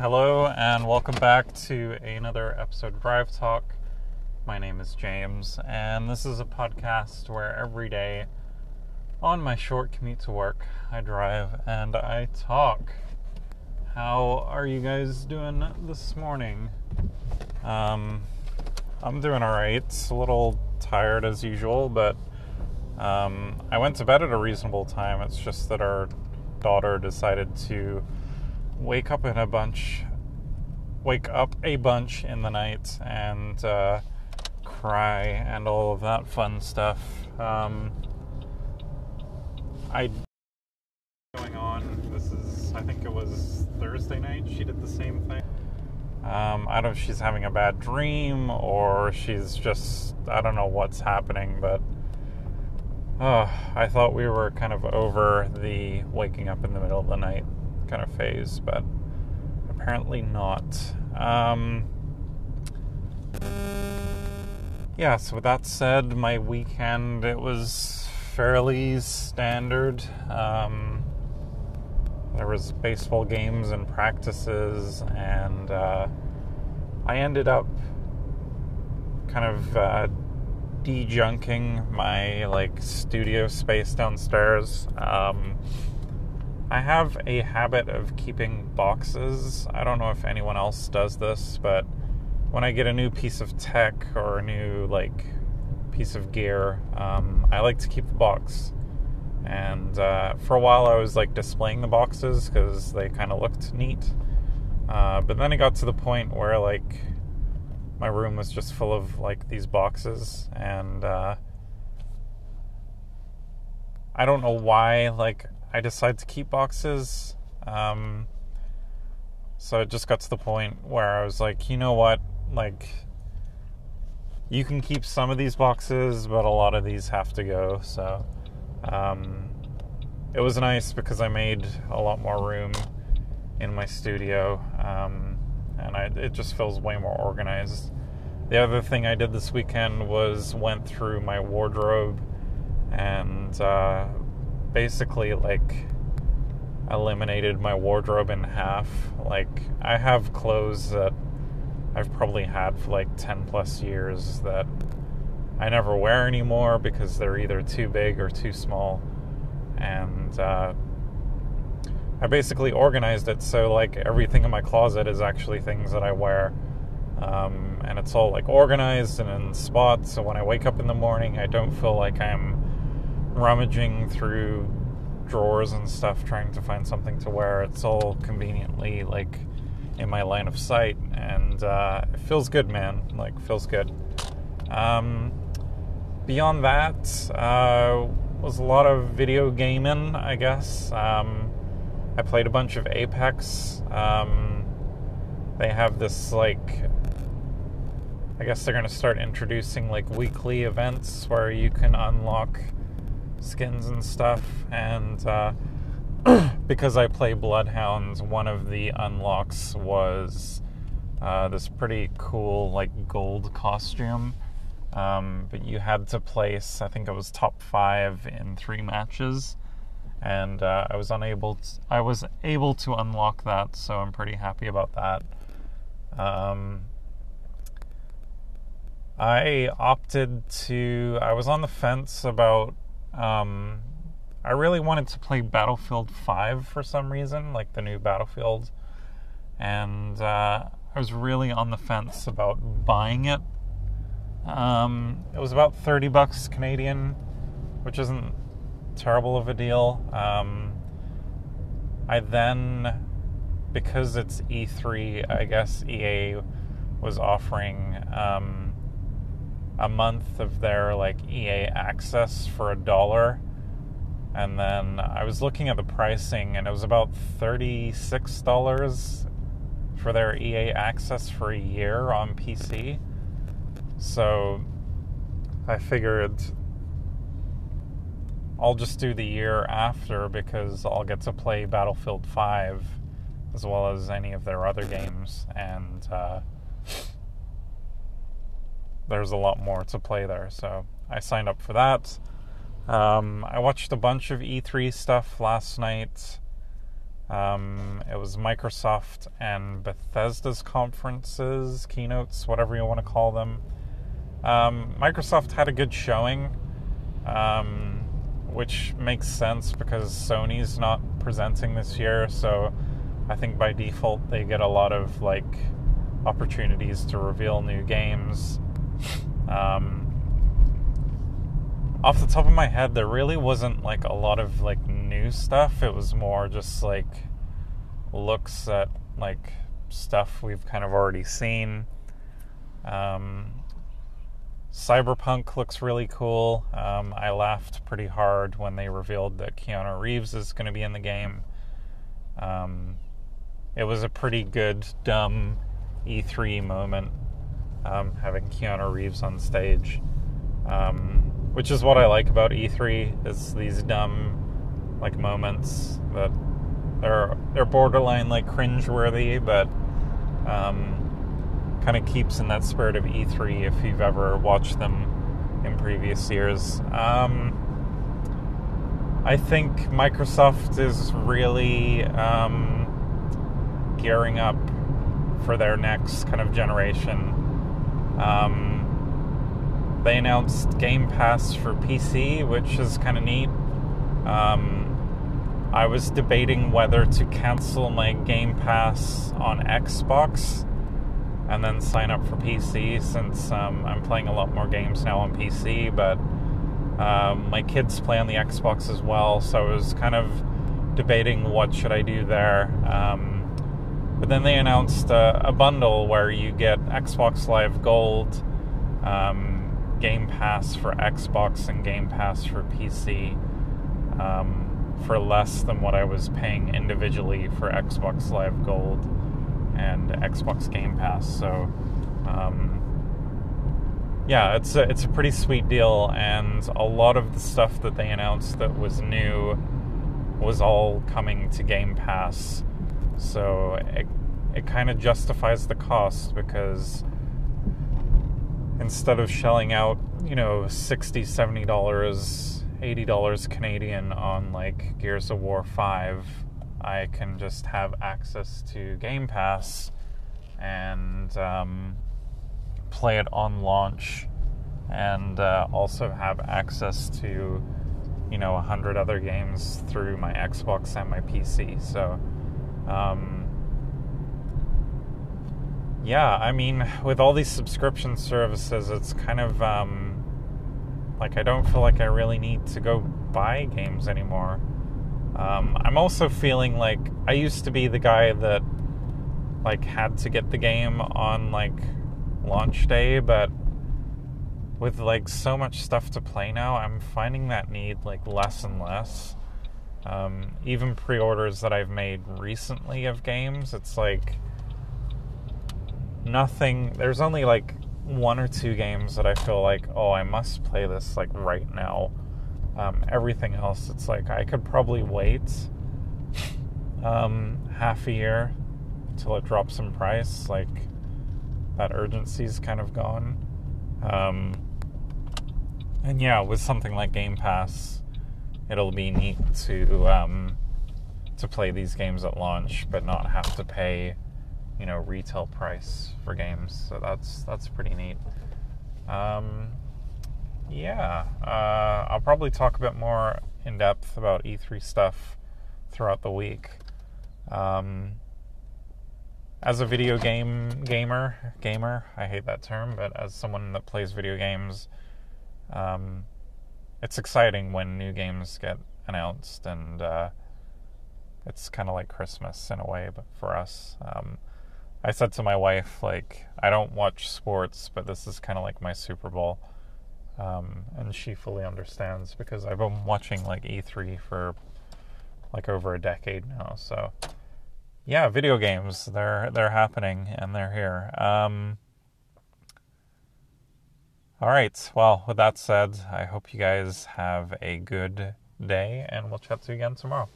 Hello, and welcome back to another episode of Drive Talk. My name is James, and this is a podcast where every day on my short commute to work, I drive and I talk. How are you guys doing this morning? Um, I'm doing alright. A little tired as usual, but um, I went to bed at a reasonable time. It's just that our daughter decided to wake up in a bunch, wake up a bunch in the night and uh, cry and all of that fun stuff. Um, I going on. This is, I think it was Thursday night. She did the same thing. Um, I don't know if she's having a bad dream or she's just, I don't know what's happening, but oh, I thought we were kind of over the waking up in the middle of the night kind of phase, but apparently not. Um, yeah, so with that said, my weekend, it was fairly standard. Um, there was baseball games and practices, and uh, I ended up kind of uh, dejunking my like studio space downstairs. Um, I have a habit of keeping boxes. I don't know if anyone else does this, but when I get a new piece of tech or a new like piece of gear, um, I like to keep the box. And uh, for a while, I was like displaying the boxes because they kind of looked neat. Uh, but then it got to the point where like my room was just full of like these boxes, and uh, I don't know why. Like I decided to keep boxes. Um, so it just got to the point where I was like, you know what? Like, you can keep some of these boxes, but a lot of these have to go. So um, it was nice because I made a lot more room in my studio, um, and I, it just feels way more organized. The other thing I did this weekend was went through my wardrobe and uh, basically like eliminated my wardrobe in half. Like I have clothes that I've probably had for like 10 plus years that I never wear anymore because they're either too big or too small. And uh, I basically organized it so like everything in my closet is actually things that I wear. Um, and it's all like organized and in spots. So when I wake up in the morning, I don't feel like I'm rummaging through drawers and stuff trying to find something to wear. It's all conveniently like in my line of sight, and uh, it feels good, man. Like feels good. Um, beyond that, uh, was a lot of video gaming, I guess. Um, I played a bunch of Apex. Um, they have this like I guess they're going to start introducing like weekly events where you can unlock skins and stuff. And uh, because I play Bloodhounds, one of the unlocks was uh, this pretty cool, like, gold costume. Um, but you had to place, I think it was top five in three matches. And uh, I was unable to, I was able to unlock that, so I'm pretty happy about that. Um, I opted to. I was on the fence about um, I really wanted to play Battlefield 5 for some reason, like the new Battlefield. And uh, I was really on the fence about buying it. Um, it was about 30 bucks Canadian, which isn't terrible of a deal. Um, I then, because it's E3, I guess EA was offering um, a month of their like EA access for a dollar. And then I was looking at the pricing and it was about $36 for their EA access for a year on PC. So I figured I'll just do the year after because I'll get to play Battlefield 5 as well as any of their other games. And uh, there's a lot more to play there. So I signed up for that. Um, I watched a bunch of E3 stuff last night. Um, it was Microsoft and Bethesda's conferences, keynotes, whatever you want to call them. Um, Microsoft had a good showing, um, which makes sense because Sony's not presenting this year, so I think by default they get a lot of like opportunities to reveal new games. Um, off the top of my head, there really wasn't like a lot of like new stuff. It was more just like looks at like stuff we've kind of already seen. Um, Cyberpunk looks really cool. Um, I laughed pretty hard when they revealed that Keanu Reeves is going to be in the game. Um, it was a pretty good, dumb E3 moment um, having Keanu Reeves on stage. Um, which is what I like about E3 is these dumb like moments that they're they're borderline like cringeworthy, but um, kind of keeps in that spirit of E3 if you've ever watched them in previous years. Um, I think Microsoft is really um, gearing up for their next kind of generation. Um, they announced Game Pass for PC, which is kind of neat. Um, I was debating whether to cancel my Game Pass on Xbox and then sign up for PC since um, I'm playing a lot more games now on PC, but um, my kids play on the Xbox as well, so I was kind of debating what should I do there. Um, but then they announced a, a, bundle where you get Xbox Live Gold, um, Game Pass for Xbox and Game Pass for PC um, for less than what I was paying individually for Xbox Live Gold and Xbox Game Pass. So, um, yeah, it's a, it's a pretty sweet deal, and a lot of the stuff that they announced that was new was all coming to Game Pass. So it, it kind of justifies the cost because instead of shelling out, you know, 60 $70, $80 Canadian on like Gears of War 5, I can just have access to Game Pass and um, play it on launch and uh, also have access to, you know, a hundred other games through my Xbox and my PC. So, um, yeah, I mean, with all these subscription services, it's kind of um, like I don't feel like I really need to go buy games anymore. Um, I'm also feeling like I used to be the guy that like had to get the game on like launch day, but with like so much stuff to play now, I'm finding that need like less and less. Um, even pre-orders that I've made recently of games, it's like nothing. There's only like one or two games that I feel like, oh, I must play this like right now. Um, everything else, it's like I could probably wait um, half a year till it drops in price. Like that urgency's kind of gone. Um, and yeah, with something like Game Pass, it'll be neat to um, to play these games at launch, but not have to pay you know retail price for games. So that's that's pretty neat. Um, yeah, uh, I'll probably talk a bit more in depth about E3 stuff throughout the week. Um, as a video game gamer, gamer, I hate that term, but as someone that plays video games, um, it's exciting when new games get announced, and uh, it's kind of like Christmas in a way, but for us. Um, I said to my wife, like, I don't watch sports, but this is kind of like my Super Bowl. Um, and she fully understands because I've been watching like E3 for like over a decade now. So, yeah, video games they're they're happening and they're here. Um, all right. Well, with that said, I hope you guys have a good day, and we'll chat to you again tomorrow.